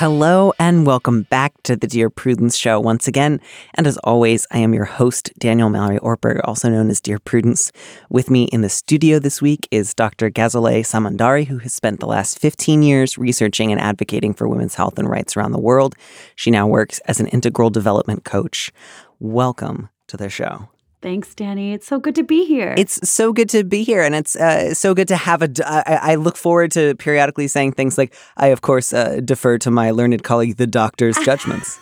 Hello and welcome back to the Dear Prudence Show once again. And as always, I am your host, Daniel Mallory Ortberg, also known as Dear Prudence. With me in the studio this week is Dr. Ghazaleh Samandari, who has spent the last 15 years researching and advocating for women's health and rights around the world. She now works as an integral development coach. Welcome to the show. Thanks, Danny. It's so good to be here. It's so good to be here, and it's uh, so good to have a. d- I, I look forward to periodically saying things like, "I, of course, uh, defer to my learned colleague, the doctor's judgments."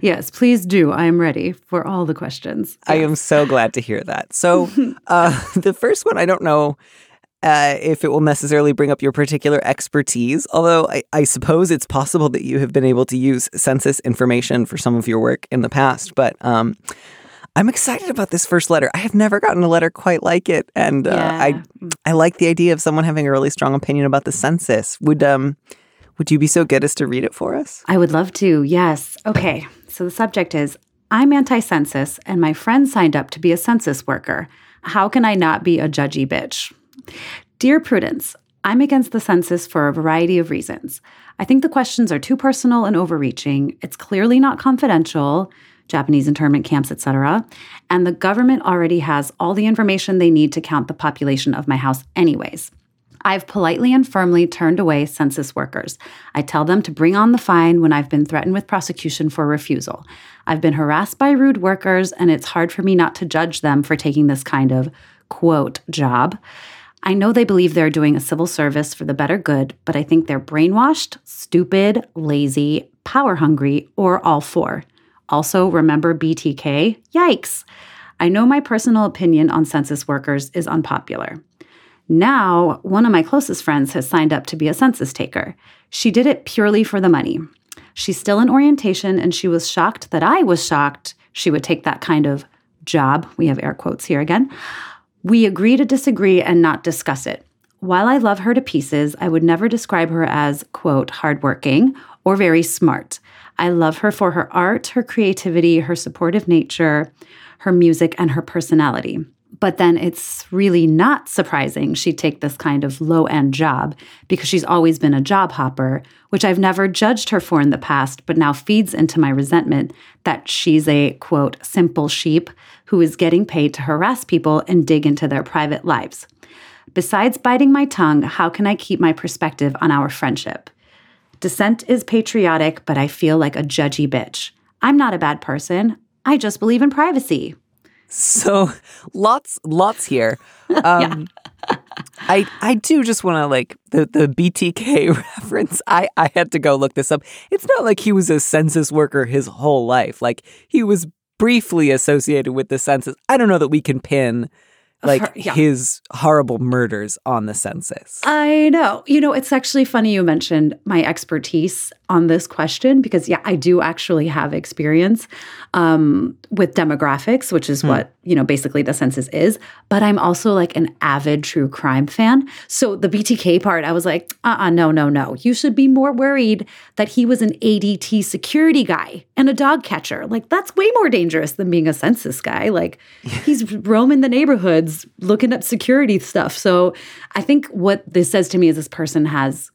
yes, please do. I am ready for all the questions. I am so glad to hear that. So, uh, the first one, I don't know uh, if it will necessarily bring up your particular expertise, although I, I suppose it's possible that you have been able to use census information for some of your work in the past. But um, I'm excited about this first letter. I have never gotten a letter quite like it, and uh, I I like the idea of someone having a really strong opinion about the census. Would um would you be so good as to read it for us? I would love to. Yes. Okay. So the subject is I'm anti census, and my friend signed up to be a census worker. How can I not be a judgy bitch? Dear Prudence, I'm against the census for a variety of reasons. I think the questions are too personal and overreaching. It's clearly not confidential, Japanese internment camps, etc. And the government already has all the information they need to count the population of my house anyways. I've politely and firmly turned away census workers. I tell them to bring on the fine when I've been threatened with prosecution for refusal. I've been harassed by rude workers, and it's hard for me not to judge them for taking this kind of quote job. I know they believe they're doing a civil service for the better good, but I think they're brainwashed, stupid, lazy, power hungry, or all four. Also, remember BTK? Yikes! I know my personal opinion on census workers is unpopular. Now, one of my closest friends has signed up to be a census taker. She did it purely for the money. She's still in orientation, and she was shocked that I was shocked she would take that kind of job. We have air quotes here again. We agree to disagree and not discuss it. While I love her to pieces, I would never describe her as, quote, hardworking or very smart. I love her for her art, her creativity, her supportive nature, her music, and her personality. But then it's really not surprising she'd take this kind of low end job because she's always been a job hopper, which I've never judged her for in the past, but now feeds into my resentment that she's a quote, simple sheep who is getting paid to harass people and dig into their private lives. Besides biting my tongue, how can I keep my perspective on our friendship? Dissent is patriotic, but I feel like a judgy bitch. I'm not a bad person. I just believe in privacy. So lots lots here. Um I I do just want to like the the BTK reference. I I had to go look this up. It's not like he was a census worker his whole life. Like he was briefly associated with the census. I don't know that we can pin like Her- yeah. his horrible murders on the census. I know. You know, it's actually funny you mentioned my expertise on this question because, yeah, I do actually have experience um, with demographics, which is what, you know, basically the census is. But I'm also like an avid true crime fan. So the BTK part, I was like, uh uh no, no, no. You should be more worried that he was an ADT security guy and a dog catcher. Like, that's way more dangerous than being a census guy. Like, he's roaming the neighborhoods looking up security stuff. So I think what this says to me is this person has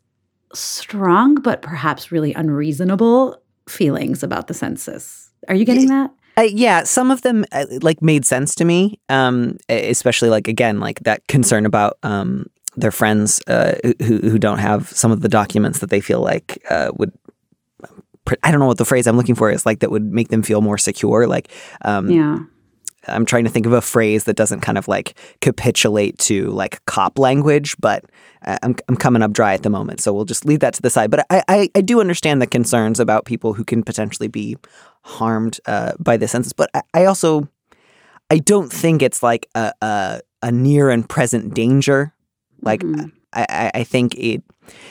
strong but perhaps really unreasonable feelings about the census. Are you getting that? Uh, yeah, some of them uh, like made sense to me, um, especially like again like that concern about um, their friends uh, who who don't have some of the documents that they feel like uh, would. pr- I don't know what the phrase I'm looking for is like that would make them feel more secure. Like, um, Yeah. I'm trying to think of a phrase that doesn't kind of like capitulate to like cop language, but I'm I'm coming up dry at the moment, so we'll just leave that to the side. But I I, I do understand the concerns about people who can potentially be harmed uh, by the census, but I, I also I don't think it's like a, a a near and present danger. Like Mhm. I, I, I think it.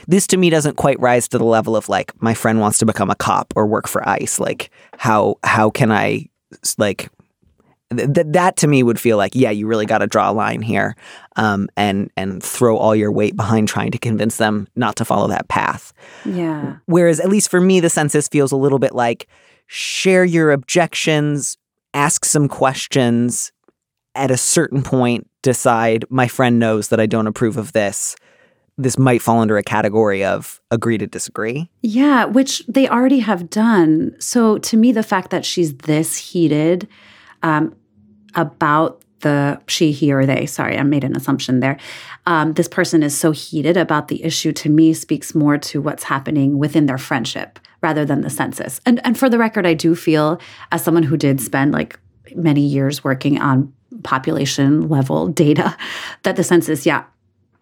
This to me doesn't quite rise to the level of like my friend wants to become a cop or work for ICE. Like how how can I like th- that to me would feel like yeah you really got to draw a line here um, and and throw all your weight behind trying to convince them not to follow that path Yeah. whereas at least for me the census feels a little bit like share your objections ask some questions at a certain point decide my friend knows that i don't approve of this this might fall under a category of agree to disagree Yeah, which they already have done. So to me, the fact that she's this heated um, about the she, he, or they, sorry, I made an assumption there. Um, this person is so heated about the issue to me speaks more to what's happening within their friendship rather than the census. And and for the record, I do feel as someone who did spend like many years working on population level data that the census, yeah,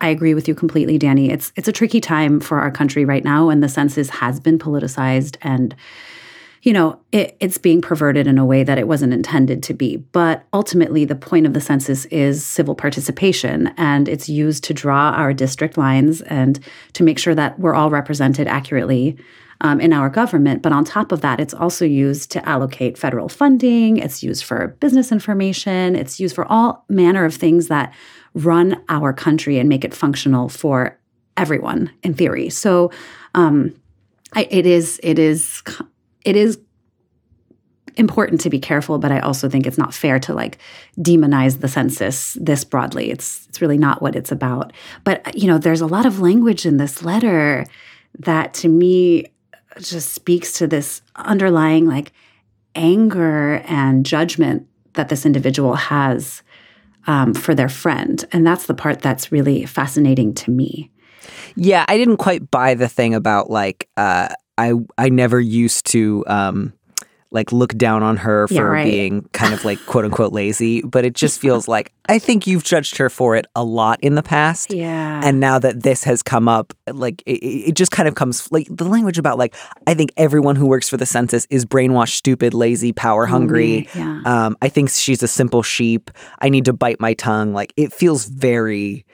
I agree with you completely, Danny. It's it's a tricky time for our country right now, and the census has been politicized, and you know it, it's being perverted in a way that it wasn't intended to be. But ultimately, the point of the census is civil participation, and it's used to draw our district lines and to make sure that we're all represented accurately. Um, in our government. But on top of that, it's also used to allocate federal funding. It's used for business information. It's used for all manner of things that run our country and make it functional for everyone in theory. So um, I, it is it is it is important to be careful, but I also think it's not fair to like demonize the census this broadly. It's it's really not what it's about. But you know, there's a lot of language in this letter that to me just speaks to this underlying like anger and judgment that this individual has um, for their friend. And that's the part that's really fascinating to me. Yeah, I didn't quite buy the thing about like uh, I I never used to um, like look down on her for Yeah, right. being kind of like quote unquote lazy, but it just feels like I think you've judged her for it a lot in the past. Yeah. And now that this has come up, like it, it just kind of comes like the language about like I think everyone who works for the census is brainwashed, stupid, lazy, power hungry. yeah. Um, I think she's a simple sheep. I need to bite my tongue. Like it feels very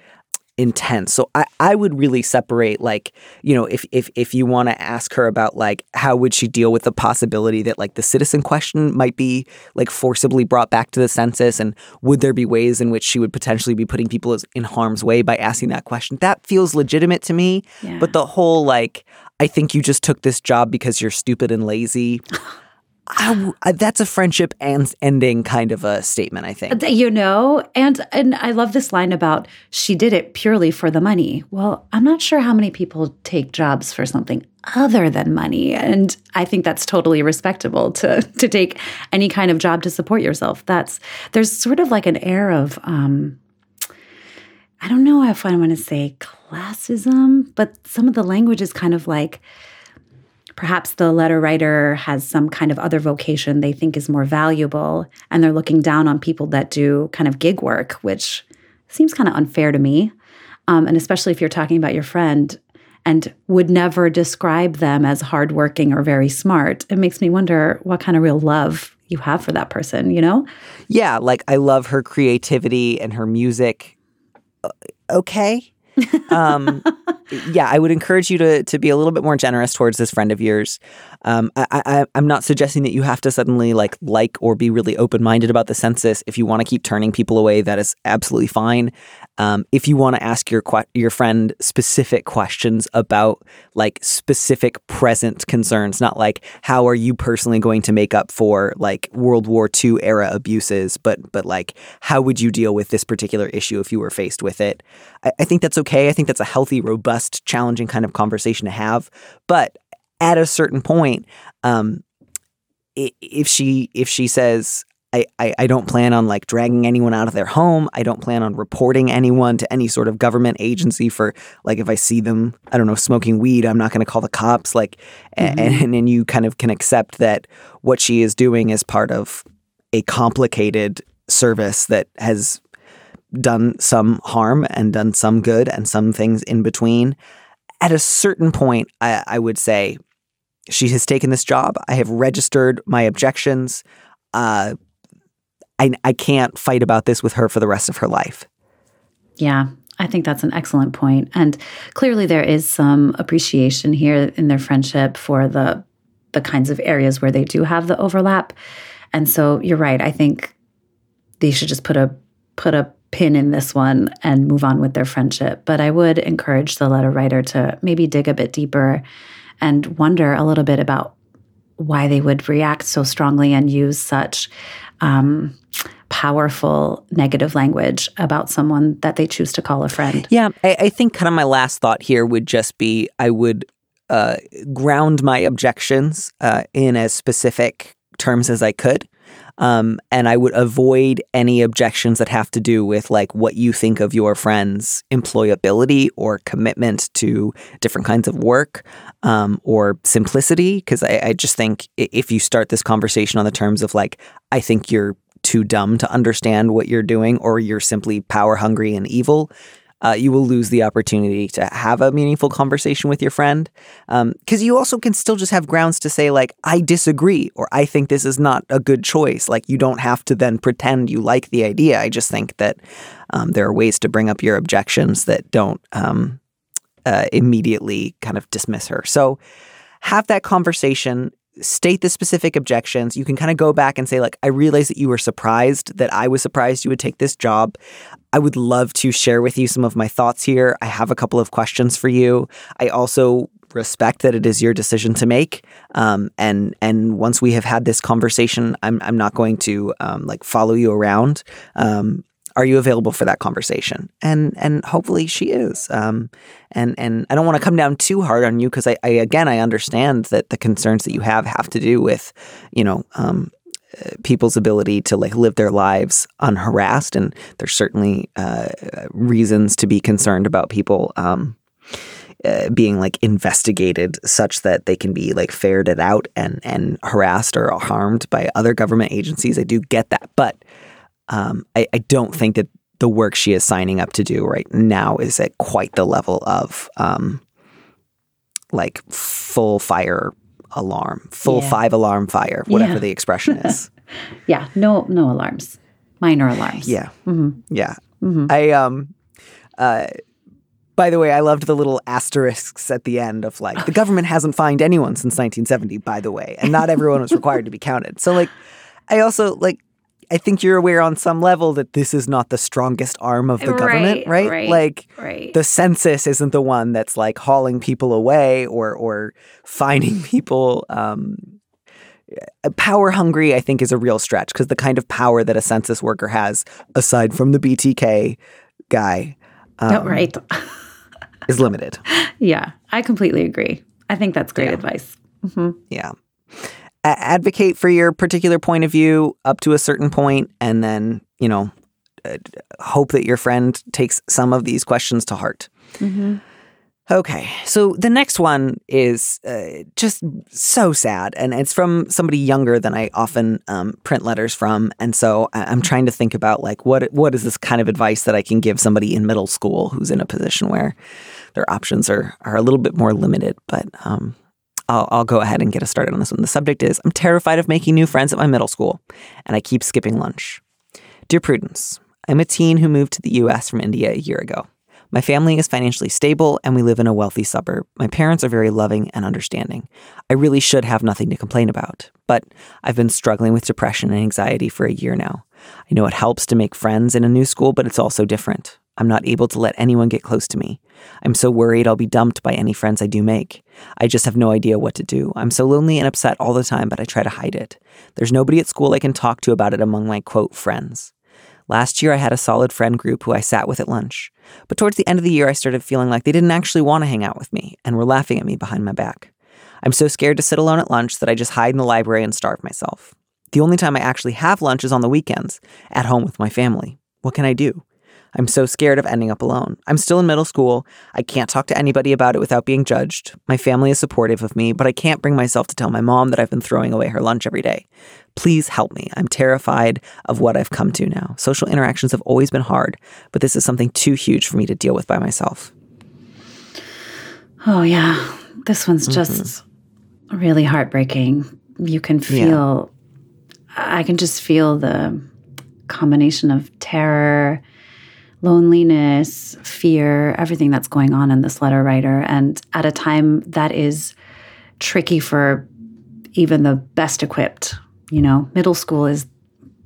intense. So I, I would really separate like, you know, if if if you want to ask her about like how would she deal with the possibility that like the citizen question might be like forcibly brought back to the census and would there be ways in which she would potentially be putting people in harm's way by asking that question? That feels legitimate to me. Yeah. But the whole like I think you just took this job because you're stupid and lazy. I that's a friendship and ending kind of a statement, I think. you know and and i love this line about she did it purely for the money well i'm not sure how many people take jobs for something other than money and i think that's totally respectable to to take any kind of job to support yourself that's there's sort of like an air of um i don't know if i want to say classism but some of the language is kind of like perhaps the letter writer has some kind of other vocation they think is more valuable and they're looking down on people that do kind of gig work which seems kind of unfair to me um, and especially if you're talking about your friend and would never describe them as hardworking or very smart it makes me wonder what kind of real love you have for that person you know Yeah, like I love her creativity and her music. Okay. Um, yeah, I would encourage you to to be a little bit more generous towards this friend of yours. Um, I, I'm not suggesting that you have to suddenly like like or be really open minded about the census. If you want to keep turning people away, that is absolutely fine. Um, if you want to ask your que- your friend specific questions about like specific present concerns, not like how are you personally going to make up for like World War II era abuses, but but like how would you deal with this particular issue if you were faced with it? I, I think that's okay. I think that's a healthy, robust, challenging kind of conversation to have. But at a certain point, um, if she if she says I, I, I don't plan on like dragging anyone out of their home. I don't plan on reporting anyone to any sort of government agency for like if I see them, I don't know, smoking weed, I'm not going to call the cops. Like, a- and and you kind of can accept that what she is doing is part of a complicated service that has done some harm and done some good and some things in between. At a certain point, I, I would say she has taken this job. I have registered my objections. Uh, I, I can't fight about this with her for the rest of her life. Yeah, I think that's an excellent point. And clearly there is some appreciation here in their friendship for the the kinds of areas where they do have the overlap. And so you're right. I think they should just put a put a pin in this one and move on with their friendship. But I would encourage the letter writer to maybe dig a bit deeper and wonder a little bit about why they would react so strongly and use such um, powerful negative language about someone that they choose to call a friend. Yeah, I, I think kind of my last thought here would just be I would uh, ground my objections uh, in as specific terms as I could. Um, and I would avoid any objections that have to do with like what you think of your friend's employability or commitment to different kinds of work um, or simplicity. Because I, I just think if you start this conversation on the terms of like, I think you're too dumb to understand what you're doing or you're simply power hungry and evil, uh, you will lose the opportunity to have a meaningful conversation with your friend. Because um, you also can still just have grounds to say, like, I disagree, or I think this is not a good choice. Like, you don't have to then pretend you like the idea. I just think that um, there are ways to bring up your objections that don't um, uh, immediately kind of dismiss her. So, have that conversation state the specific objections. You can kind of go back and say, like, I realize that you were surprised that I was surprised you would take this job. I would love to share with you some of my thoughts here. I have a couple of questions for you. I also respect that it is your decision to make. Um, and and once we have had this conversation, I'm I'm not going to um, like follow you around. Um, are you available for that conversation? And and hopefully she is. Um, and and I don't want to come down too hard on you because I, I, again I understand that the concerns that you have have to do with, you know, um, uh, people's ability to like live their lives unharassed, and there's certainly uh, reasons to be concerned about people. Um, uh, being like investigated such that they can be like ferreted out and and harassed or harmed by other government agencies. I do get that, but um, I, I, don't think that the work she is signing up to do right now is at quite the level of um, like full fire alarm, full yeah. five alarm fire, whatever yeah. the expression is. yeah, no, no alarms, minor alarms. Yeah, mm-hmm. yeah. Mm-hmm. I um, uh, by the way, I loved the little asterisks at the end of like the government hasn't fined anyone since 1970. By the way, and not everyone was required to be counted. So like, I also like I think you're aware on some level that this is not the strongest arm of the government, right? right like right. the census isn't the one that's like hauling people away or or finding people. Um, power hungry, I think, is a real stretch because the kind of power that a census worker has, aside from the BTK guy, um, oh, right, is limited. Yeah, I completely agree. I think that's great yeah. advice. Mm-hmm. Yeah advocate for your particular point of view up to a certain point and then, you know, uh, hope that your friend takes some of these questions to heart. Mm-hmm. Okay, so the next one is uh, just so sad, and it's from somebody younger than I often um, print letters from, and so I'm trying to think about like what what is this kind of advice that I can give somebody in middle school who's in a position where their options are are a little bit more limited, but um, I'll, I'll go ahead and get us started on this one. The subject is I'm terrified of making new friends at my middle school, and I keep skipping lunch. Dear Prudence, I'm a teen who moved to the US from India a year ago. My family is financially stable and we live in a wealthy suburb. My parents are very loving and understanding. I really should have nothing to complain about, but I've been struggling with depression and anxiety for a year now. I know it helps to make friends in a new school, but it's also different. I'm not able to let anyone get close to me. I'm so worried I'll be dumped by any friends I do make. I just have no idea what to do. I'm so lonely and upset all the time, but I try to hide it. There's nobody at school I can talk to about it among my quote friends. Last year, I had a solid friend group who I sat with at lunch. But towards the end of the year, I started feeling like they didn't actually want to hang out with me and were laughing at me behind my back. I'm so scared to sit alone at lunch that I just hide in the library and starve myself. The only time I actually have lunch is on the weekends, at home with my family. What can I do? I'm so scared of ending up alone. I'm still in middle school. I can't talk to anybody about it without being judged. My family is supportive of me, but I can't bring myself to tell my mom that I've been throwing away her lunch every day. Please help me. I'm terrified of what I've come to now. Social interactions have always been hard, but this is something too huge for me to deal with by myself. Oh, yeah. This one's mm-hmm. just mm-hmm. really heartbreaking. You can feel, yeah. I can just feel the combination of terror loneliness, fear, everything that's going on in this letter writer. And at a time that is tricky for even the best equipped. You know, middle school is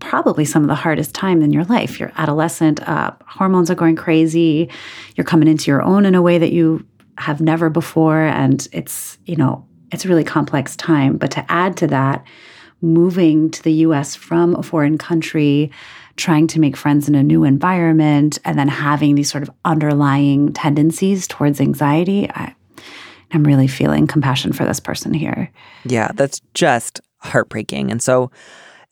probably some of the hardest time in your life. You're adolescent, uh, hormones are going crazy. You're coming into your own in a way that you have never before. And it's, you know, it's a really complex time. But to add to that, moving to the US from a foreign country, trying to make friends in a new environment, and then having these sort of underlying tendencies towards anxiety, I, I'm really feeling compassion for this person here. Yeah, that's just heartbreaking. And so,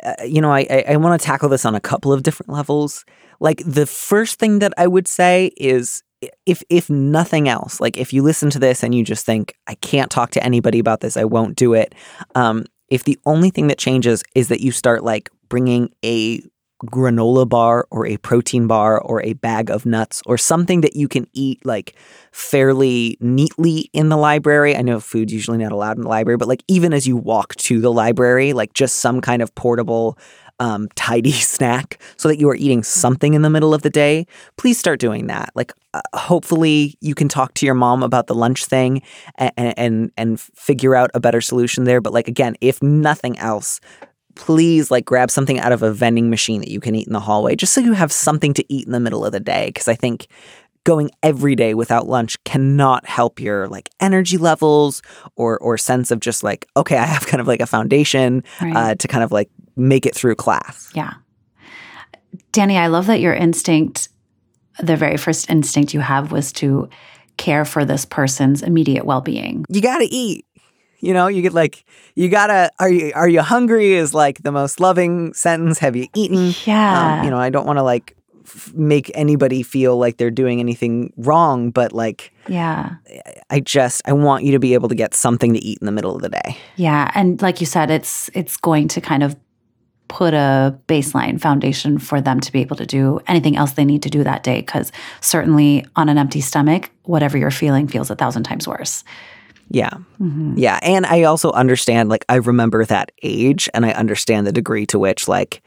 uh, you know, I, I, I want to tackle this on a couple of different levels. Like the first thing that I would say is if if nothing else, like if you listen to this and you just think I can't talk to anybody about this, I won't do it. Um, if the only thing that changes is that you start like bringing a granola bar or a protein bar or a bag of nuts or something that you can eat like fairly neatly in the library. I know food's usually not allowed in the library, but like even as you walk to the library, like just some kind of portable um, tidy snack so that you are eating something in the middle of the day, please start doing that. Like, uh, hopefully, you can talk to your mom about the lunch thing and, and and figure out a better solution there. But like again, if nothing else, please like grab something out of a vending machine that you can eat in the hallway, just so you have something to eat in the middle of the day. Because I think going every day without lunch cannot help your like energy levels or or sense of just like okay i have kind of like a foundation right. uh, to kind of like make it through class. Yeah. Danny, I love that your instinct, the very first instinct you have was to care for this person's immediate well-being. You got to eat. You know, you get like you gotta. Are you are you hungry? Is like the most loving sentence. Have you eaten? Yeah. Um, you know, I don't want to like f- make anybody feel like they're doing anything wrong, but like, yeah, I just I want you to be able to get something to eat in the middle of the day. Yeah, and like you said, it's it's going to kind of put a baseline foundation for them to be able to do anything else they need to do that day. Because certainly on an empty stomach, whatever you're feeling feels a thousand times worse. Yeah. Mm-hmm. Yeah. And I also understand, like, I remember that age and I understand the degree to which, like,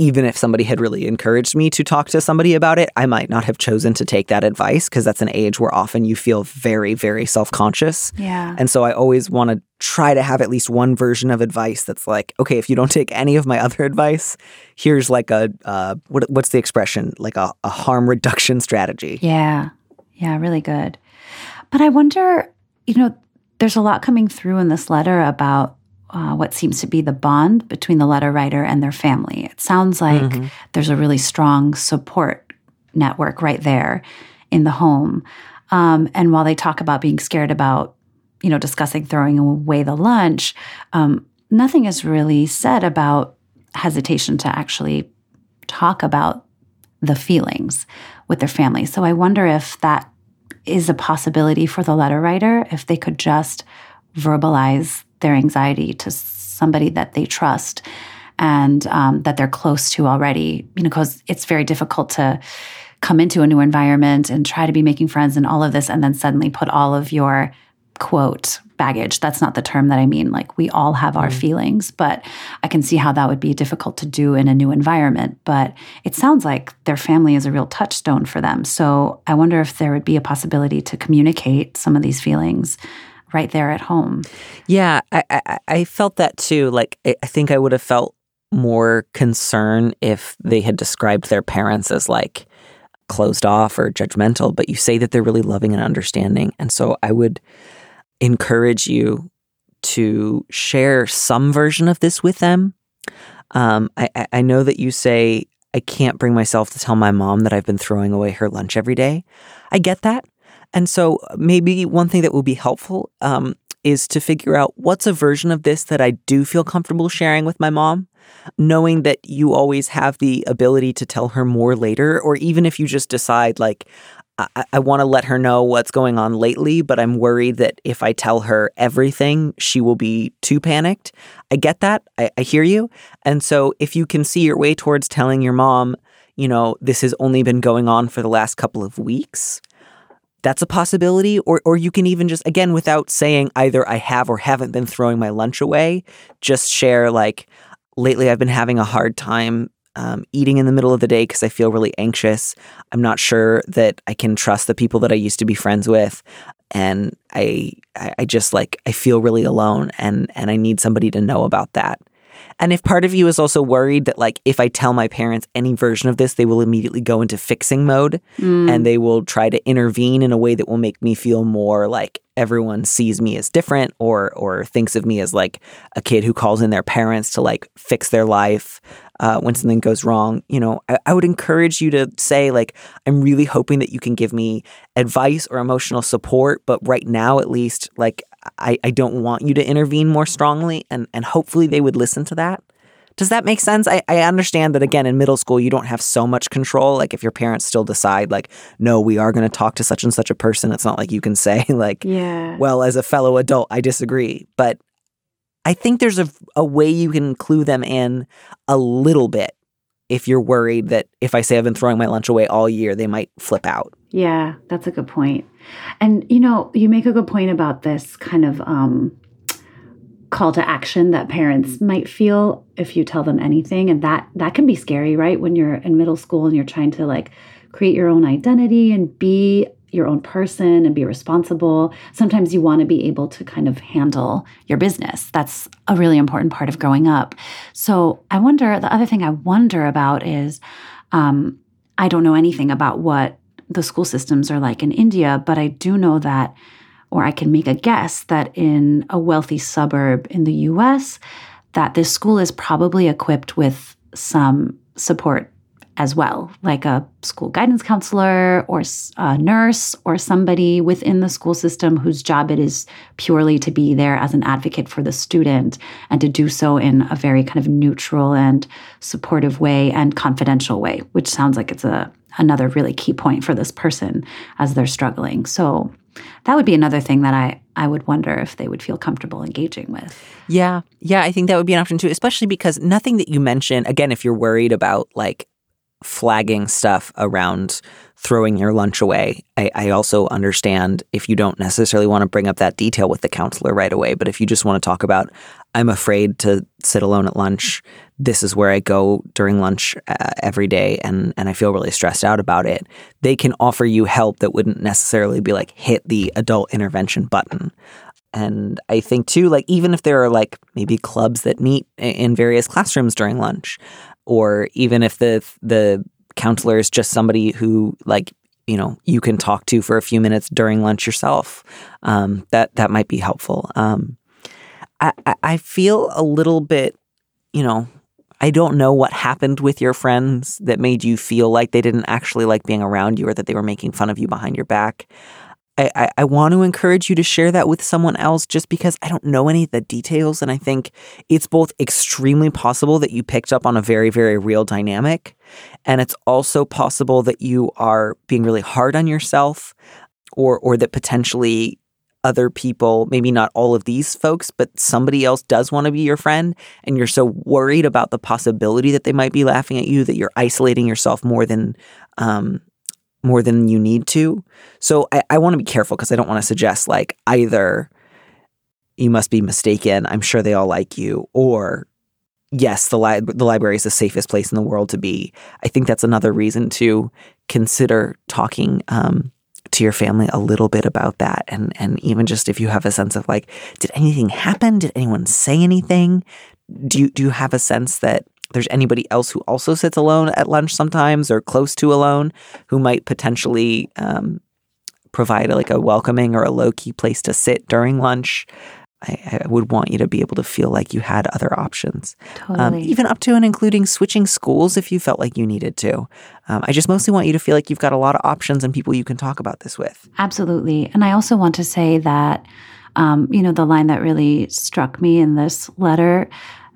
even if somebody had really encouraged me to talk to somebody about it, I might not have chosen to take that advice because that's an age where often you feel very, very self conscious. Yeah. And so I always want to try to have at least one version of advice that's like, okay, if you don't take any of my other advice, here's like a, uh, what, what's the expression? Like a, a harm reduction strategy. Yeah. Yeah. Really good. But I wonder, you know, there's a lot coming through in this letter about uh, what seems to be the bond between the letter writer and their family. It sounds like mm-hmm. there's a really strong support network right there in the home. Um, and while they talk about being scared about, you know, discussing throwing away the lunch, um, nothing is really said about hesitation to actually talk about the feelings with their family. So I wonder if that is a possibility for the letter writer, if they could just verbalize their anxiety to somebody that they trust and um, that they're close to already, you know, because it's very difficult to come into a new environment and try to be making friends and all of this, and then suddenly put all of your quote baggage. That's not the term that I mean. Like we all have our mm. feelings, but I can see how that would be difficult to do in a new environment. But it sounds like their family is a real touchstone for them. So I wonder if there would be a possibility to communicate some of these feelings right there at home. Yeah, I, I, I felt that too. Like, I think I would have felt more concern if they had described their parents as like closed off or judgmental, but you say that they're really loving and understanding. And so I would encourage you to share some version of this with them. Um, I, I know that you say, I can't bring myself to tell my mom that I've been throwing away her lunch every day. I get that. And so maybe one thing that will be helpful um, is to figure out what's a version of this that I do feel comfortable sharing with my mom, knowing that you always have the ability to tell her more later, or even if you just decide, like, I, I want to let her know what's going on lately, but I'm worried that if I tell her everything, she will be too panicked. I get that. I, I hear you. And so if you can see your way towards telling your mom, you know, this has only been going on for the last couple of weeks, that's a possibility or or you can even just again without saying either I have or haven't been throwing my lunch away just share like lately I've been having a hard time um, eating in the middle of the day because I feel really anxious. I'm not sure that I can trust the people that I used to be friends with, and I I just like I feel really alone, and and I need somebody to know about that. And if part of you is also worried that, like, if I tell my parents any version of this, they will immediately go into fixing mode Mm. and they will try to intervene in a way that will make me feel more like everyone sees me as different or or thinks of me as like a kid who calls in their parents to like fix their life uh, when something goes wrong. You know, I, I would encourage you to say like, I'm really hoping that you can give me advice or emotional support, but right now at least, like, I, I don't want you to intervene more strongly, and and hopefully they would listen to that. Does that make sense? I, I understand that again in middle school you don't have so much control. Like if your parents still decide like, no, we are going to talk to such and such a person, it's not like you can say like, Yeah. well, as a fellow adult, I disagree. But I think there's a, a way you can clue them in a little bit if you're worried that if I say I've been throwing my lunch away all year, they might flip out. Yeah, that's a good point. And you know, you make a good point about this kind of um call to action that parents might feel if you tell them anything and that that can be scary, right? When you're in middle school and you're trying to like create your own identity and be your own person and be responsible. Sometimes you want to be able to kind of handle your business. That's a really important part of growing up. So, I wonder the other thing I wonder about is um I don't know anything about what the school systems are like in India, but I do know that, or I can make a guess that in a wealthy suburb in the US, that this school is probably equipped with some support as well, like a school guidance counselor or a nurse or somebody within the school system whose job it is purely to be there as an advocate for the student and to do so in a very kind of neutral and supportive way and confidential way, which sounds like it's a another really key point for this person as they're struggling. So that would be another thing that I I would wonder if they would feel comfortable engaging with. Yeah. Yeah. I think that would be an option too, especially because nothing that you mention, again, if you're worried about like flagging stuff around throwing your lunch away, I, I also understand if you don't necessarily want to bring up that detail with the counselor right away. But if you just want to talk about, I'm afraid to sit alone at lunch, this is where I go during lunch uh, every day, and, and I feel really stressed out about it, they can offer you help that wouldn't necessarily be like hit the adult intervention button. And I think too, like even if there are like maybe clubs that meet in various classrooms during lunch, or even if the the counselor is just somebody who like you know you can talk to for a few minutes during lunch yourself, um, that that might be helpful. Um, I I- feel a little bit, you know. I don't know what happened with your friends that made you feel like they didn't actually like being around you or that they were making fun of you behind your back. I, I, I want to encourage you to share that with someone else just because I don't know any of the details. And I think it's both extremely possible that you picked up on a very, very real dynamic. And it's also possible that you are being really hard on yourself or, or that potentially other people, maybe not all of these folks, but somebody else does want to be your friend. And you're so worried about the possibility that they might be laughing at you that you're isolating yourself more than, um, more than you need to. So I, I want to be careful because I don't want to suggest like either you must be mistaken. I'm sure they all like you, or yes, the li- the library is the safest place in the world to be. I think that's another reason to consider talking um, to your family a little bit about that, and and even just if you have a sense of like, did anything happen? Did anyone say anything? Do you do you have a sense that there's anybody else who also sits alone at lunch sometimes or close to alone who might potentially um, provide like a welcoming or a low key place to sit during lunch. I, I would want you to be able to feel like you had other options, um, even up to and including switching schools if you felt like you needed to. Um, I just mostly want you to feel like you've got a lot of options and people you can talk about this with. Absolutely. And I also want to say that, um, you know, the line that really struck me in this letter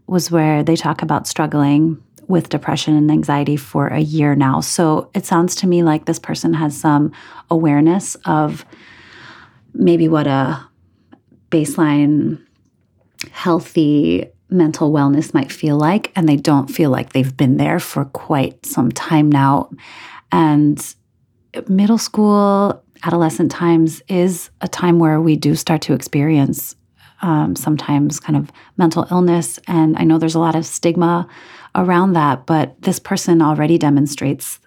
was where they talk about struggling with depression and anxiety for a year now. So it sounds to me like this person has some awareness of maybe what a baseline healthy mental wellness might feel like, and they don't feel like they've been there for quite some time now. And middle school, adolescent times is a time where we do start to experience um, sometimes kind of mental illness. And I know there's a lot of stigma around that, but this person already demonstrates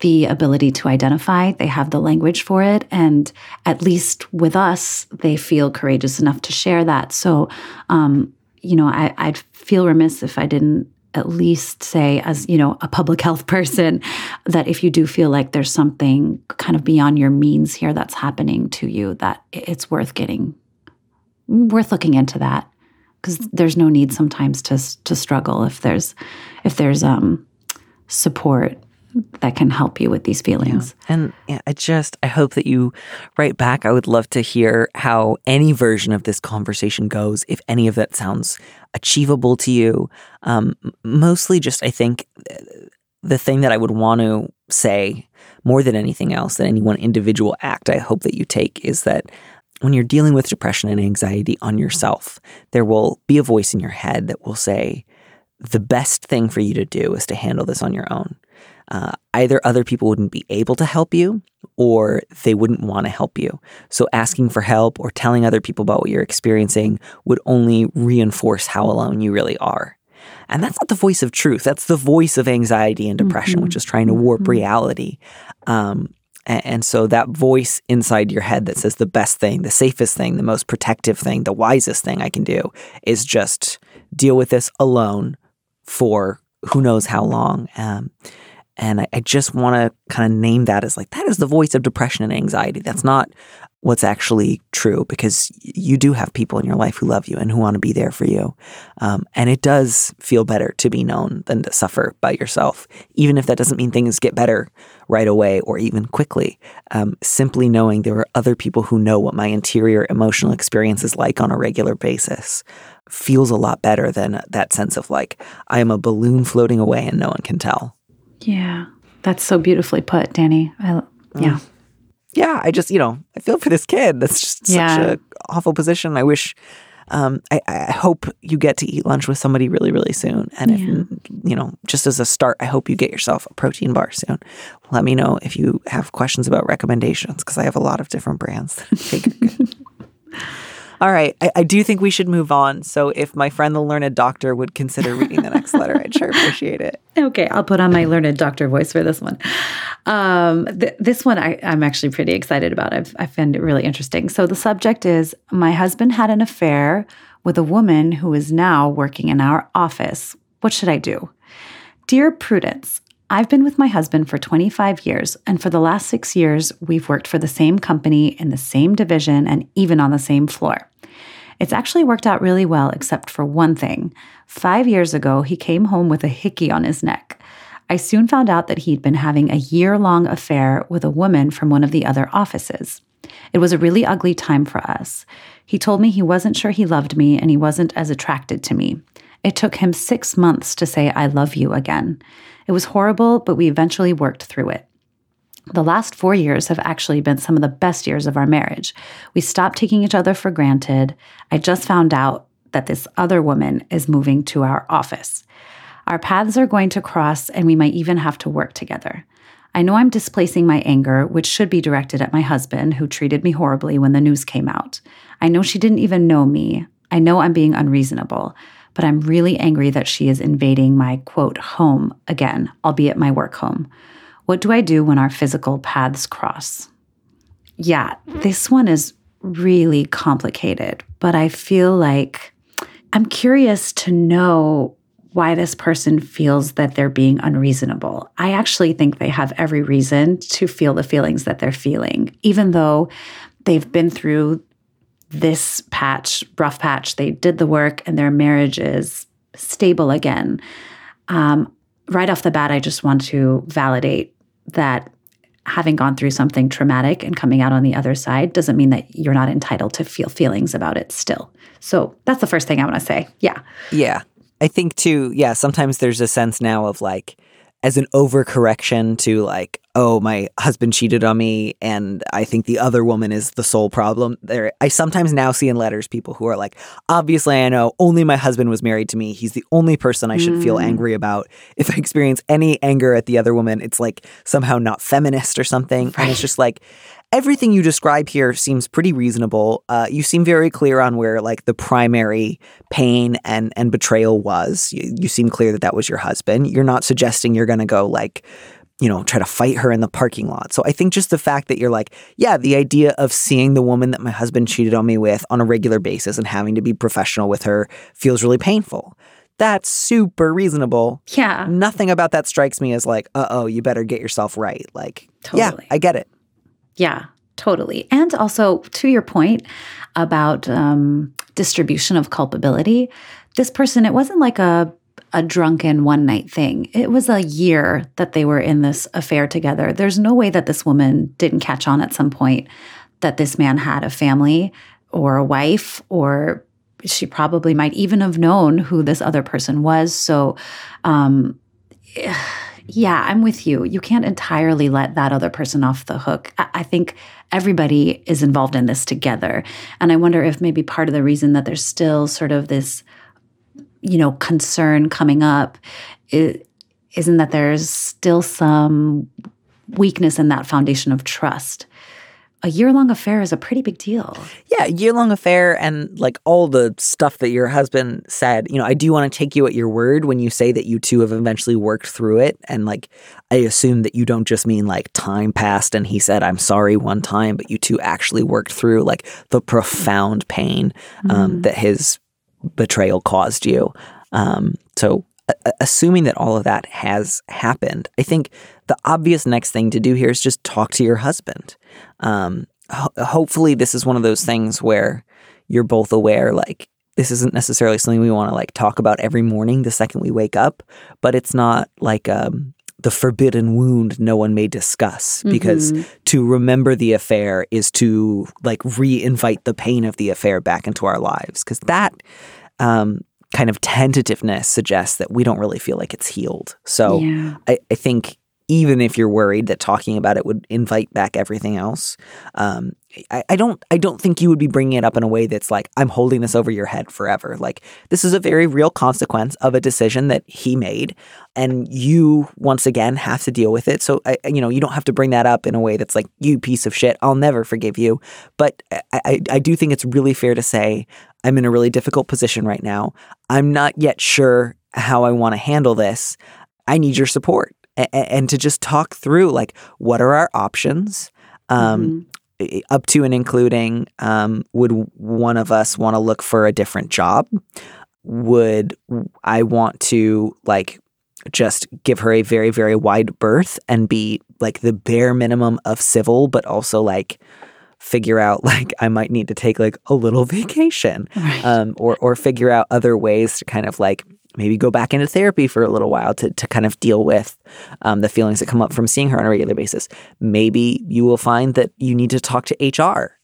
the ability to identify. They have the language for it. And at least with us, they feel courageous enough to share that. So, um, you know, I, I'd feel remiss if I didn't at least say as you know a public health person that if you do feel like there's something kind of beyond your means here that's happening to you that it's worth getting worth looking into that because there's no need sometimes to to struggle if there's if there's um support that can help you with these feelings. Yeah. And yeah, I just I hope that you write back. I would love to hear how any version of this conversation goes. If any of that sounds achievable to you, um, mostly just I think uh, the thing that I would want to say more than anything else, that any one individual act I hope that you take is that when you're dealing with depression and anxiety on yourself, there will be a voice in your head that will say, the best thing for you to do is to handle this on your own. Uh, either other people wouldn't be able to help you or they wouldn't want to help you. So asking for help or telling other people about what you're experiencing would only reinforce how alone you really are. And that's not the voice of truth. That's the voice of anxiety and depression, mm-hmm. which is trying to warp mm-hmm. reality. Um, and, so that voice inside your head that says the best thing, the safest thing, the most protective thing, the wisest thing I can do is just deal with this alone for who knows how long. Um, and I, I just want to kind of name that as like, that is the voice of depression and anxiety. That's not what's actually true because you do have people in your life who love you and who want to be there for you. Um, and it does feel better to be known than to suffer by yourself, even if that doesn't mean things get better right away or even quickly. Um, simply knowing there are other people who know what my interior emotional experience is like on a regular basis feels a lot better than that sense of like, I am a balloon floating away and no one can tell. Yeah. That's so beautifully put, Danny. I, yeah. Mm. Yeah. I just, you know, I feel for this kid. That's just yeah. such an awful position. I wish, um, I, I, hope you get to eat lunch with somebody really, really soon. And if, yeah. you know, just as a start, I hope you get yourself a protein bar soon. Let me know if you have questions about recommendations because I have a lot of different brands. All right. I, I, do think we should move on. So if my friend, the learned doctor, would consider reading the next letter, I'd sure appreciate it. Okay. I'll put on my learned doctor voice for this one. Um, th- this one I, am actually pretty excited about. I've, I find it really interesting. So the subject is My husband had an affair with a woman who is now working in our office. What should I do? Dear Prudence, I've been with my husband for 25 years, and for the last six years, we've worked for the same company in the same division and even on the same floor. It's actually worked out really well, except for one thing. Five years ago, he came home with a hickey on his neck. I soon found out that he'd been having a year long affair with a woman from one of the other offices. It was a really ugly time for us. He told me he wasn't sure he loved me and he wasn't as attracted to me. It took him six months to say, I love you again. It was horrible, but we eventually worked through it. The last four years have actually been some of the best years of our marriage. We stopped taking each other for granted. I just found out that this other woman is moving to our office. Our paths are going to cross, and we might even have to work together. I know I'm displacing my anger, which should be directed at my husband, who treated me horribly when the news came out. I know she didn't even know me. I know I'm being unreasonable, but I'm really angry that she is invading my quote home again, albeit my work home. What do I do when our physical paths cross? Yeah, this one is really complicated, but I feel like I'm curious to know why this person feels that they're being unreasonable. I actually think they have every reason to feel the feelings that they're feeling, even though they've been through this patch, rough patch. They did the work and their marriage is stable again. Um, right off the bat, I just want to validate that having gone through something traumatic and coming out on the other side doesn't mean that you're not entitled to feel feelings about it still. So that's the first thing I want to say. Yeah. Yeah. I think too, yeah, sometimes there's a sense now of like, as an overcorrection to like, oh, my husband cheated on me and I think the other woman is the sole problem. There I sometimes now see in letters people who are like, obviously I know only my husband was married to me. He's the only person I should feel Mm. angry about. If I experience any anger at the other woman, it's like somehow not feminist or something. And it's just like everything you describe here seems pretty reasonable. Uh, you seem very clear on where like the primary pain and and betrayal was. You, you seem clear that that was your husband. You're not suggesting you're going to go like you know, try to fight her in the parking lot. So I think just the fact that you're like, yeah, the idea of seeing the woman that my husband cheated on me with on a regular basis and having to be professional with her feels really painful. That's super reasonable. Yeah. Nothing about that strikes me as like, uh oh, you better get yourself right. Like, Totally. yeah, I get it. Yeah, totally. And also, to your point about um, distribution of culpability, this person, it wasn't like a a drunken one night thing. It was a year that they were in this affair together. There's no way that this woman didn't catch on at some point that this man had a family or a wife, or she probably might even have known who this other person was. So, um, yeah, I'm with you. You can't entirely let that other person off the hook. I, I think everybody is involved in this together. And I wonder if maybe part of the reason that there's still sort of this, you know, concern coming up is, isn't that there's still some weakness in that foundation of trust. A year long affair is a pretty big deal. Yeah, year long affair and like all the stuff that your husband said. You know, I do want to take you at your word when you say that you two have eventually worked through it. And like, I assume that you don't just mean like time passed and he said, I'm sorry one time, but you two actually worked through like the profound pain um, that his betrayal caused you. Um, so, assuming that all of that has happened, I think the obvious next thing to do here is just talk to your husband. Um, ho- hopefully, this is one of those things where you're both aware, like, this isn't necessarily something we want to like talk about every morning the second we wake up, but it's not like um, the forbidden wound no one may discuss because to remember the affair is to like re-invite the pain of the affair back into our lives because that um, kind of tentativeness suggests that we don't really feel like it's healed. So Yeah. I, I think even if you're worried that talking about it would invite back everything else, um, I, don't I don't think you would be bringing it up in a way that's like I'm holding this over your head forever. Like this is a very real consequence of a decision that he made, and you once again have to deal with it. So I, you know you don't have to bring that up in a way that's like you piece of shit. I'll never forgive you. But I, I, I do think it's really fair to say I'm in a really difficult position right now. I'm not yet sure how I want to handle this. I need your support a- a- and to just talk through like what are our options um, i- up to and including um, would one of us want to look for a different job would i want to like just give her a very very wide berth and be like the bare minimum of civil but also like figure out like i might need to take like a little vacation Right. um, or or figure out other ways to kind of like maybe go back into therapy for a little while to to kind of deal with um, the feelings that come up from seeing her on a regular basis. Maybe you will find that you need to talk to HR.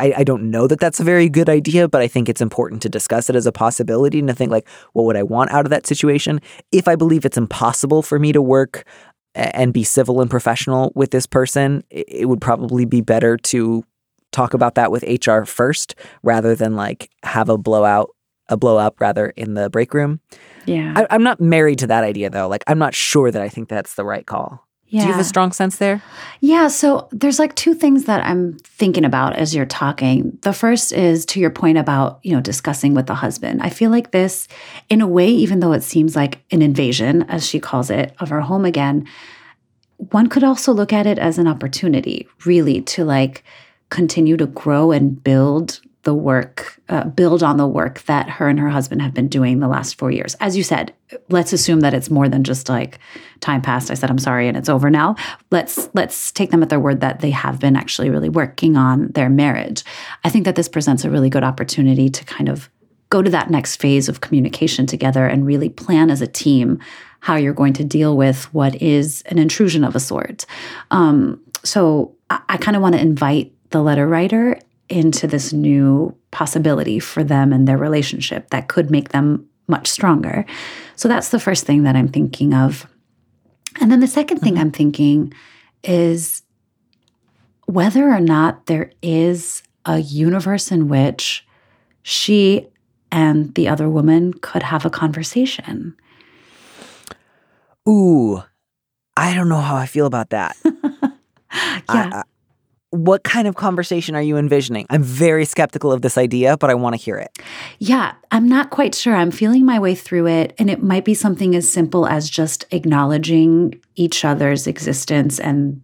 I, I don't know that that's a very good idea, but I think it's important to discuss it as a possibility and to think like, what would I want out of that situation? If I believe it's impossible for me to work and be civil and professional with this person, it would probably be better to talk about that with HR first rather than like have a blowout, a blow up rather in the break room. yeah. I, I'm not married to that idea though. Like I'm not sure that I think that's the right call. yeah. Do you have a strong sense there? Yeah, so there's like two things that I'm thinking about as you're talking. The first is to your point about, you know, discussing with the husband. I feel like this in a way even though it seems like an invasion as she calls it of her home again, one could also look at it as an opportunity really to like continue to grow and build the work, uh, build on the work that her and her husband have been doing the last four years. As you said, let's assume that it's more than just like time passed. I said I'm sorry and it's over now. Let's let's take them at their word that they have been actually really working on their marriage. I think that this presents a really good opportunity to kind of go to that next phase of communication together and really plan as a team how you're going to deal with what is an intrusion of a sort. Um, so I, I kind of want to invite the letter writer into this new possibility for them and their relationship that could make them much stronger. So that's the first thing that I'm thinking of. And then the second thing mm-hmm. I'm thinking is whether or not there is a universe in which she and the other woman could have a conversation. Ooh, I don't know how I feel about that. Yeah. I- what kind of conversation are you envisioning? I'm very skeptical of this idea, but I want to hear it. Yeah, I'm not quite sure. I'm feeling my way through it. And it might be something as simple as just acknowledging each other's existence and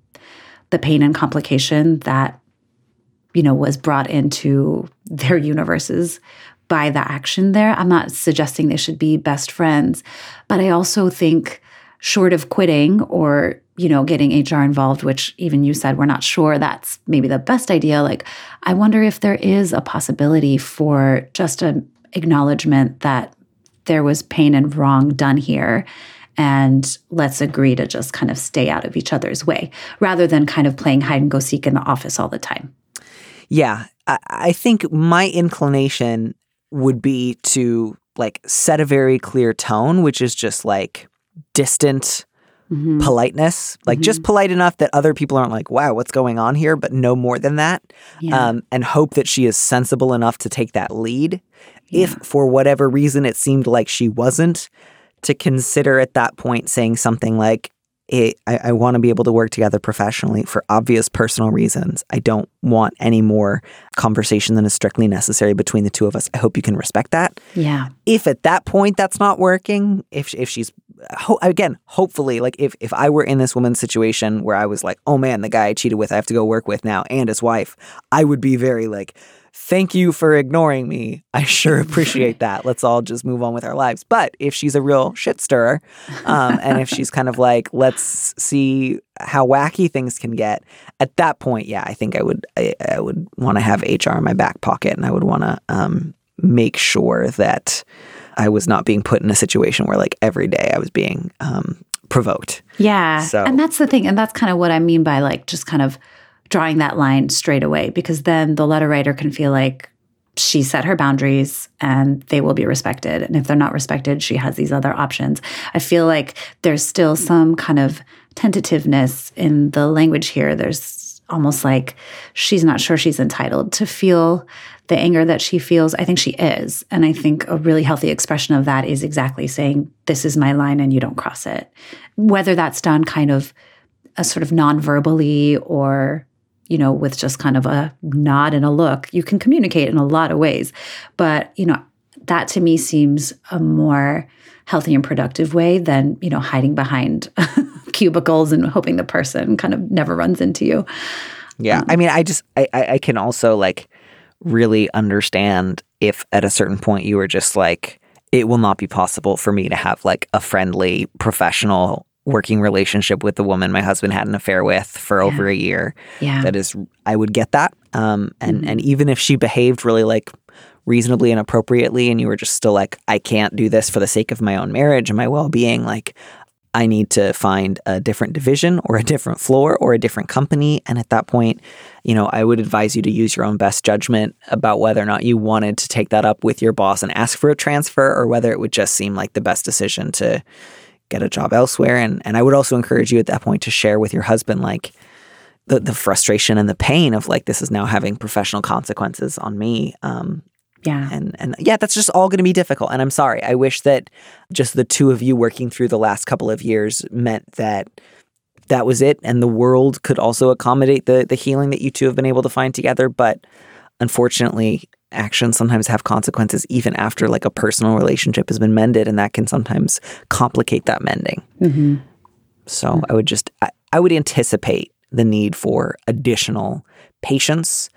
the pain and complication that, you know, was brought into their universes by the action there. I'm not suggesting they should be best friends, but I also think short of quitting or you know getting hr involved which even you said we're not sure that's maybe the best idea. Like i wonder if there is a possibility for just an acknowledgement that there was pain and wrong done here and let's agree to just kind of stay out of each other's way rather than kind of playing hide and go seek in the office all the time. Yeah, I, think my inclination would be to like set a very clear tone, which is just like distant Mhm. politeness, like just polite enough that other people aren't like, wow, what's going on here, but no more than that. Yeah. Um, and hope that she is sensible enough to take that lead. If for whatever reason it seemed like she wasn't, to consider at that point saying something like, "Eh, I, I want to be able to work together professionally for obvious personal reasons. I don't want any more conversation than is strictly necessary between the two of us. I hope you can respect that yeah if at that point that's not working, if if she's ho- again, hopefully, like if if I were in this woman's situation where I was like, oh man, the guy I cheated with, I have to go work with now, and his wife, I would be very like, thank you for ignoring me. I sure appreciate that. Let's all just move on with our lives. But if she's a real shit stirrer, um, and if she's kind of like, let's see how wacky things can get, at that point, yeah, I think I would I, I would want to have HR in my back pocket, and I would want to um, make sure that I was not being put in a situation where like every day I was being um, provoked. Yeah. So- And that's the thing. And that's kind of what I mean by like just kind of drawing that line straight away, because then the letter writer can feel like she set her boundaries and they will be respected. And if they're not respected, she has these other options. I feel like there's still some kind of tentativeness in the language here. There's almost like she's not sure she's entitled to feel the anger that she feels. I think she is. And I think a really healthy expression of that is exactly saying, This is my line and you don't cross it. Whether that's done kind of a sort of non-verbally or you know with just kind of a nod and a look you can communicate in a lot of ways but you know that to me seems a more healthy and productive way than you know hiding behind cubicles and hoping the person kind of never runs into you Yeah. Um, I mean, I just, I, I, I can also like really understand if at a certain point you were just like, it will not be possible for me to have like a friendly, professional working relationship with the woman my husband had an affair with for over a year. yeah That is, I would get that. Um, and and even if she behaved really like reasonably and appropriately, and you were just still like, I can't do this for the sake of my own marriage and my well being, like. I need to find a different division or a different floor or a different company. And at that point, you know, I would advise you to use your own best judgment about whether or not you wanted to take that up with your boss and ask for a transfer or whether it would just seem like the best decision to get a job elsewhere. And and I would also encourage you at that point to share with your husband like the the frustration and the pain of like this is now having professional consequences on me. Um, yeah and and yeah, that's just all going to be difficult. And I'm sorry. I wish that just the two of you working through the last couple of years meant that that was it, and the world could also accommodate the the healing that you two have been able to find together. But unfortunately, actions sometimes have consequences even after like a personal relationship has been mended, and that can sometimes complicate that mending. hmm So I would just I, I would anticipate the need for additional patience,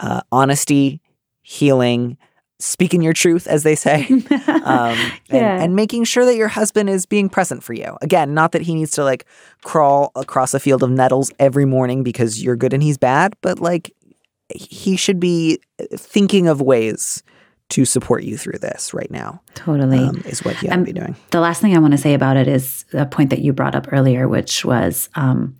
uh, honesty, healing, speaking your truth, as they say, um, Yeah. and, and making sure that your husband is being present for you. Again, not that he needs to like crawl across a field of nettles every morning because you're good and he's bad, but like he should be thinking of ways to support you through this right now. totally Um, is what you ought to be doing. The last thing I want to say about it is a point that you brought up earlier, which was um,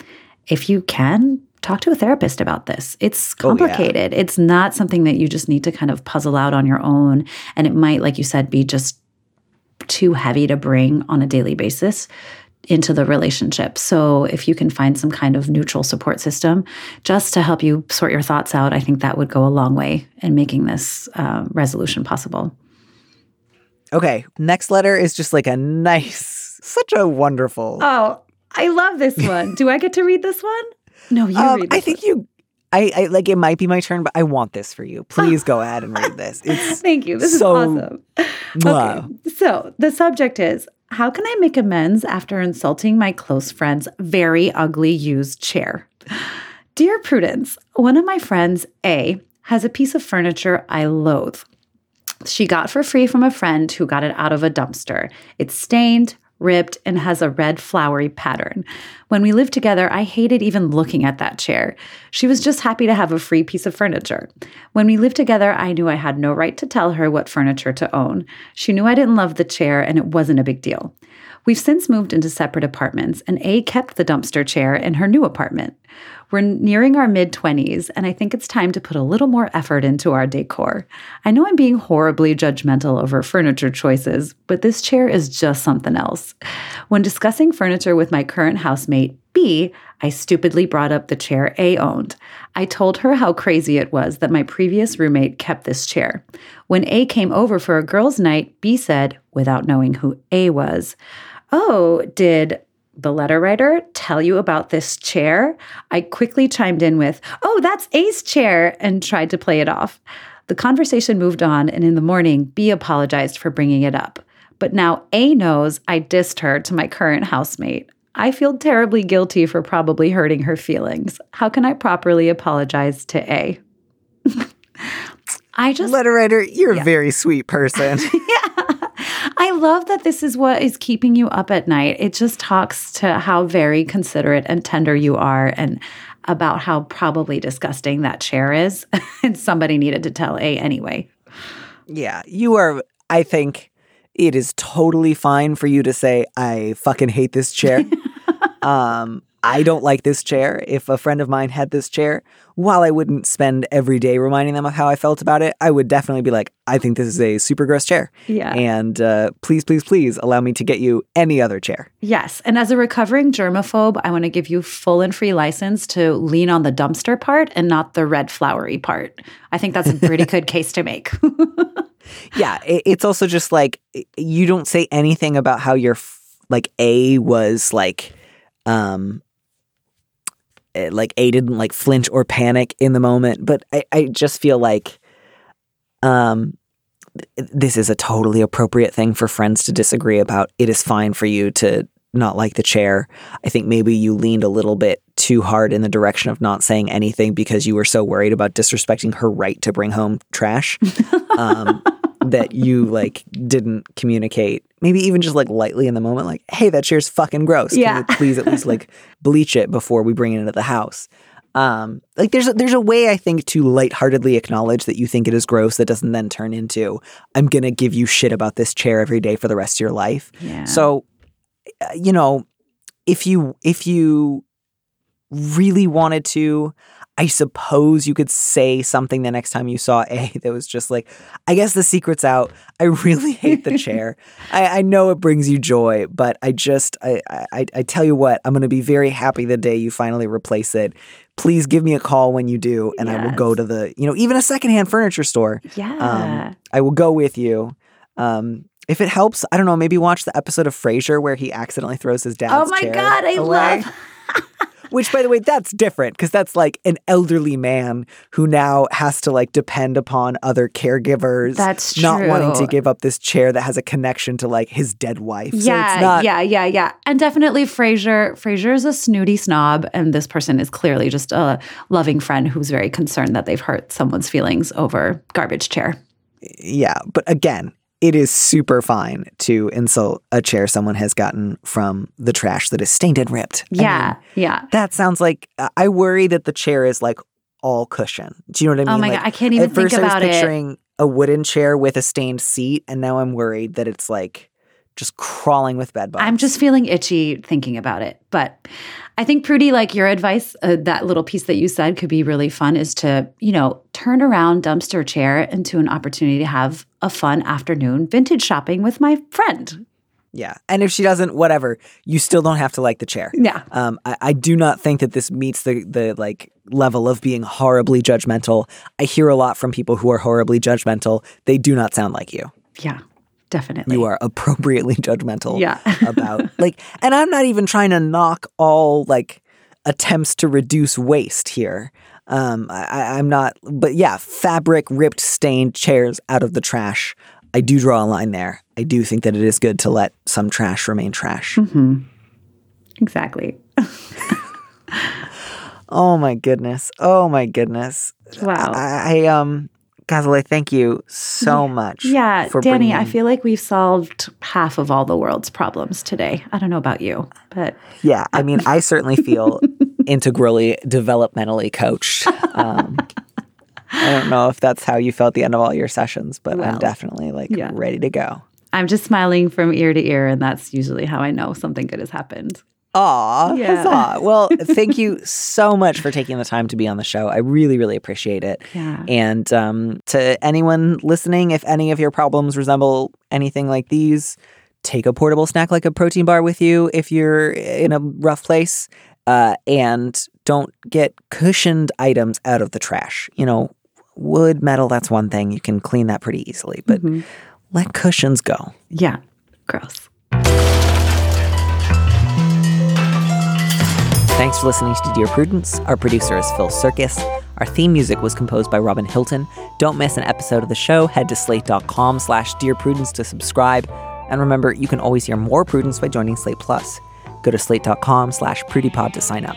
if you can, talk to a therapist about this. It's Oh, yeah. complicated. It's not something that you just need to kind of puzzle out on your own. And it might, like you said, be just too heavy to bring on a daily basis into the relationship. So if you can find some kind of neutral support system just to help you sort your thoughts out, I think that would go a long way in making this uh, resolution possible. Okay, next letter is just like a nice, such a wonderful. Oh, I love this one. Do I get to read this one? No, you Um. I think one. you. I, I like it might be my turn, but I want this for you. Please go ahead and read this. It's Thank you. This so- is awesome. wow. Okay, so the subject is how can I make amends after insulting my close friend's very ugly used chair? Dear Prudence, one of my friends, A, has a piece of furniture I loathe. She got for free from a friend who got it out of a dumpster. It's stained, ripped, and has a red flowery pattern. When we lived together, I hated even looking at that chair. She was just happy to have a free piece of furniture. When we lived together, I knew I had no right to tell her what furniture to own. She knew I didn't love the chair, and it wasn't a big deal. We've since moved into separate apartments, and A kept the dumpster chair in her new apartment. We're nearing our mid 20s, and I think it's time to put a little more effort into our decor. I know I'm being horribly judgmental over furniture choices, but this chair is just something else. When discussing furniture with my current housemate, B, I stupidly brought up the chair A owned. I told her how crazy it was that my previous roommate kept this chair. When A came over for a girls' night, B said, without knowing who A was, Oh, did the letter writer tell you about this chair? I quickly chimed in with, Oh, that's A's chair, and tried to play it off. The conversation moved on, and in the morning, B apologized for bringing it up. But now A knows I dissed her to my current housemate. I feel terribly guilty for probably hurting her feelings. How can I properly apologize to A? I just Letter writer, you're Yeah. a very sweet person. I love that this is what is keeping you up at night. It just talks to how very considerate and tender you are and about how probably disgusting that chair is. and somebody needed to tell A anyway. yeah, you are. I think it is totally fine for you to say, "I fucking hate this chair." um, I don't like this chair. If a friend of mine had this chair, while I wouldn't spend every day reminding them of how I felt about it, I would definitely be like, "I think this is a super gross chair." Yeah. And uh, please, please, please allow me to get you any other chair. Yes. And as a recovering germaphobe, I want to give you full and free license to lean on the dumpster part and not the red flowery part. I think that's a pretty good case to make. yeah, it's also just like you don't say anything about how your like A was like um like A didn't like flinch or panic in the moment, but I, I just feel like um this is a totally appropriate thing for friends to disagree about. It is fine for you to not like the chair. I think maybe you leaned a little bit too hard in the direction of not saying anything because you were so worried about disrespecting her right to bring home trash um, that you like didn't communicate. Maybe even just like lightly in the moment, like, "Hey, that chair's fucking gross. Can Yeah. you please at least like bleach it before we bring it into the house." Um, like there's a, there's a way I think to lightheartedly acknowledge that you think it is gross that doesn't then turn into I'm gonna give you shit about this chair every day for the rest of your life. yeah. So, you know, if you if you really wanted to, I suppose you could say something the next time you saw A that was just like, I guess the secret's out. I really hate the chair. I, I know it brings you joy, but I just I, I I tell you what, I'm gonna be very happy the day you finally replace it. Please give me a call when you do, and I will go to the, you know, even a secondhand furniture store. yeah. Um, I will go with you. Um, if it helps, I don't know, maybe watch the episode of Frasier where he accidentally throws his dad's oh my God. I away. love. Which, by the way, that's different because that's like an elderly man who now has to like depend upon other caregivers. That's true. Not wanting to give up this chair that has a connection to like his dead wife. So yeah, it's not, yeah, yeah, yeah. And definitely Frasier. Frasier is a snooty snob, and this person is clearly just a loving friend who's very concerned that they've hurt someone's feelings over garbage chair. yeah. But again, it is super fine to insult a chair someone has gotten from the trash that is stained and ripped. I mean, Yeah, yeah. That sounds like uh, I worry that the chair is like all cushion. Do you know what I mean? Oh my Like, god, I can't even At think first, I about was it. picturing a wooden chair with a stained seat, and now I'm worried that it's like just crawling with bed bugs. I'm just feeling itchy thinking about it. But I think, Prudie, like your advice, uh, that little piece that you said could be really fun is to, you know, turn around dumpster chair into an opportunity to have a fun afternoon vintage shopping with my friend. Yeah. And if she doesn't, whatever, you still don't have to like the chair. Yeah. Um, I, I do not think that this meets the the like level of being horribly judgmental. I hear a lot from people who are horribly judgmental. They do not sound like you. Yeah. Definitely. You are appropriately judgmental Yeah. about like and I'm not even trying to knock all like attempts to reduce waste here. Um I, I'm not but yeah, fabric ripped stained chairs out of the trash. I do draw a line there. I do think that it is good to let some trash remain trash. Mm-hmm. Exactly. Oh my goodness. Oh my goodness. Wow. I, I um Ghazaleh, thank you so much. Yeah, Danny, I feel like we've solved half of all the world's problems today. I don't know about you, but Yeah, I mean, I certainly feel integrally developmentally coached. Um, I don't know if that's how you felt at the end of all your sessions, but I'm definitely like yeah. ready to go. I'm just smiling from ear to ear, and that's usually how I know something good has happened. Aw, Yeah. huzzah. Well, thank you so much for taking the time to be on the show. I really, really appreciate it. Yeah. And um, to anyone listening, if any of your problems resemble anything like these, take a portable snack like a protein bar with you if you're in a rough place. Uh, and don't get cushioned items out of the trash. You know, wood, metal, that's one thing. You can clean that pretty easily, but let cushions go. Yeah, gross. Thanks for listening to Dear Prudence. Our producer is Phil Surkis. Our theme music was composed by Robin Hilton. Don't miss an episode of the show. Head to slate.com slash Dear Prudence to subscribe. And remember, you can always hear more Prudence by joining Slate Plus. Go to slate.com slash prudiepod to sign up.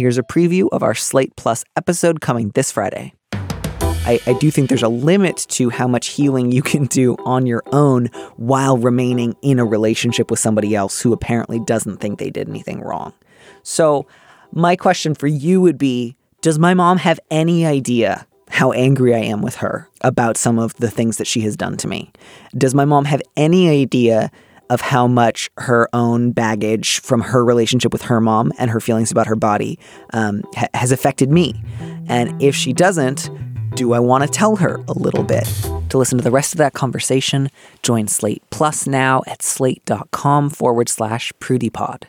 Here's a preview of our Slate Plus episode coming this Friday. I, I do think there's a limit to how much healing you can do on your own while remaining in a relationship with somebody else who apparently doesn't think they did anything wrong. So, my question for you would be Does my mom have any idea how angry I am with her about some of the things that she has done to me? Does my mom have any idea of how much her own baggage from her relationship with her mom and her feelings about her body um, ha- has affected me? And if she doesn't, do I want to tell her a little bit? To listen to the rest of that conversation, join Slate Plus now at slate.com forward slash prudiepod.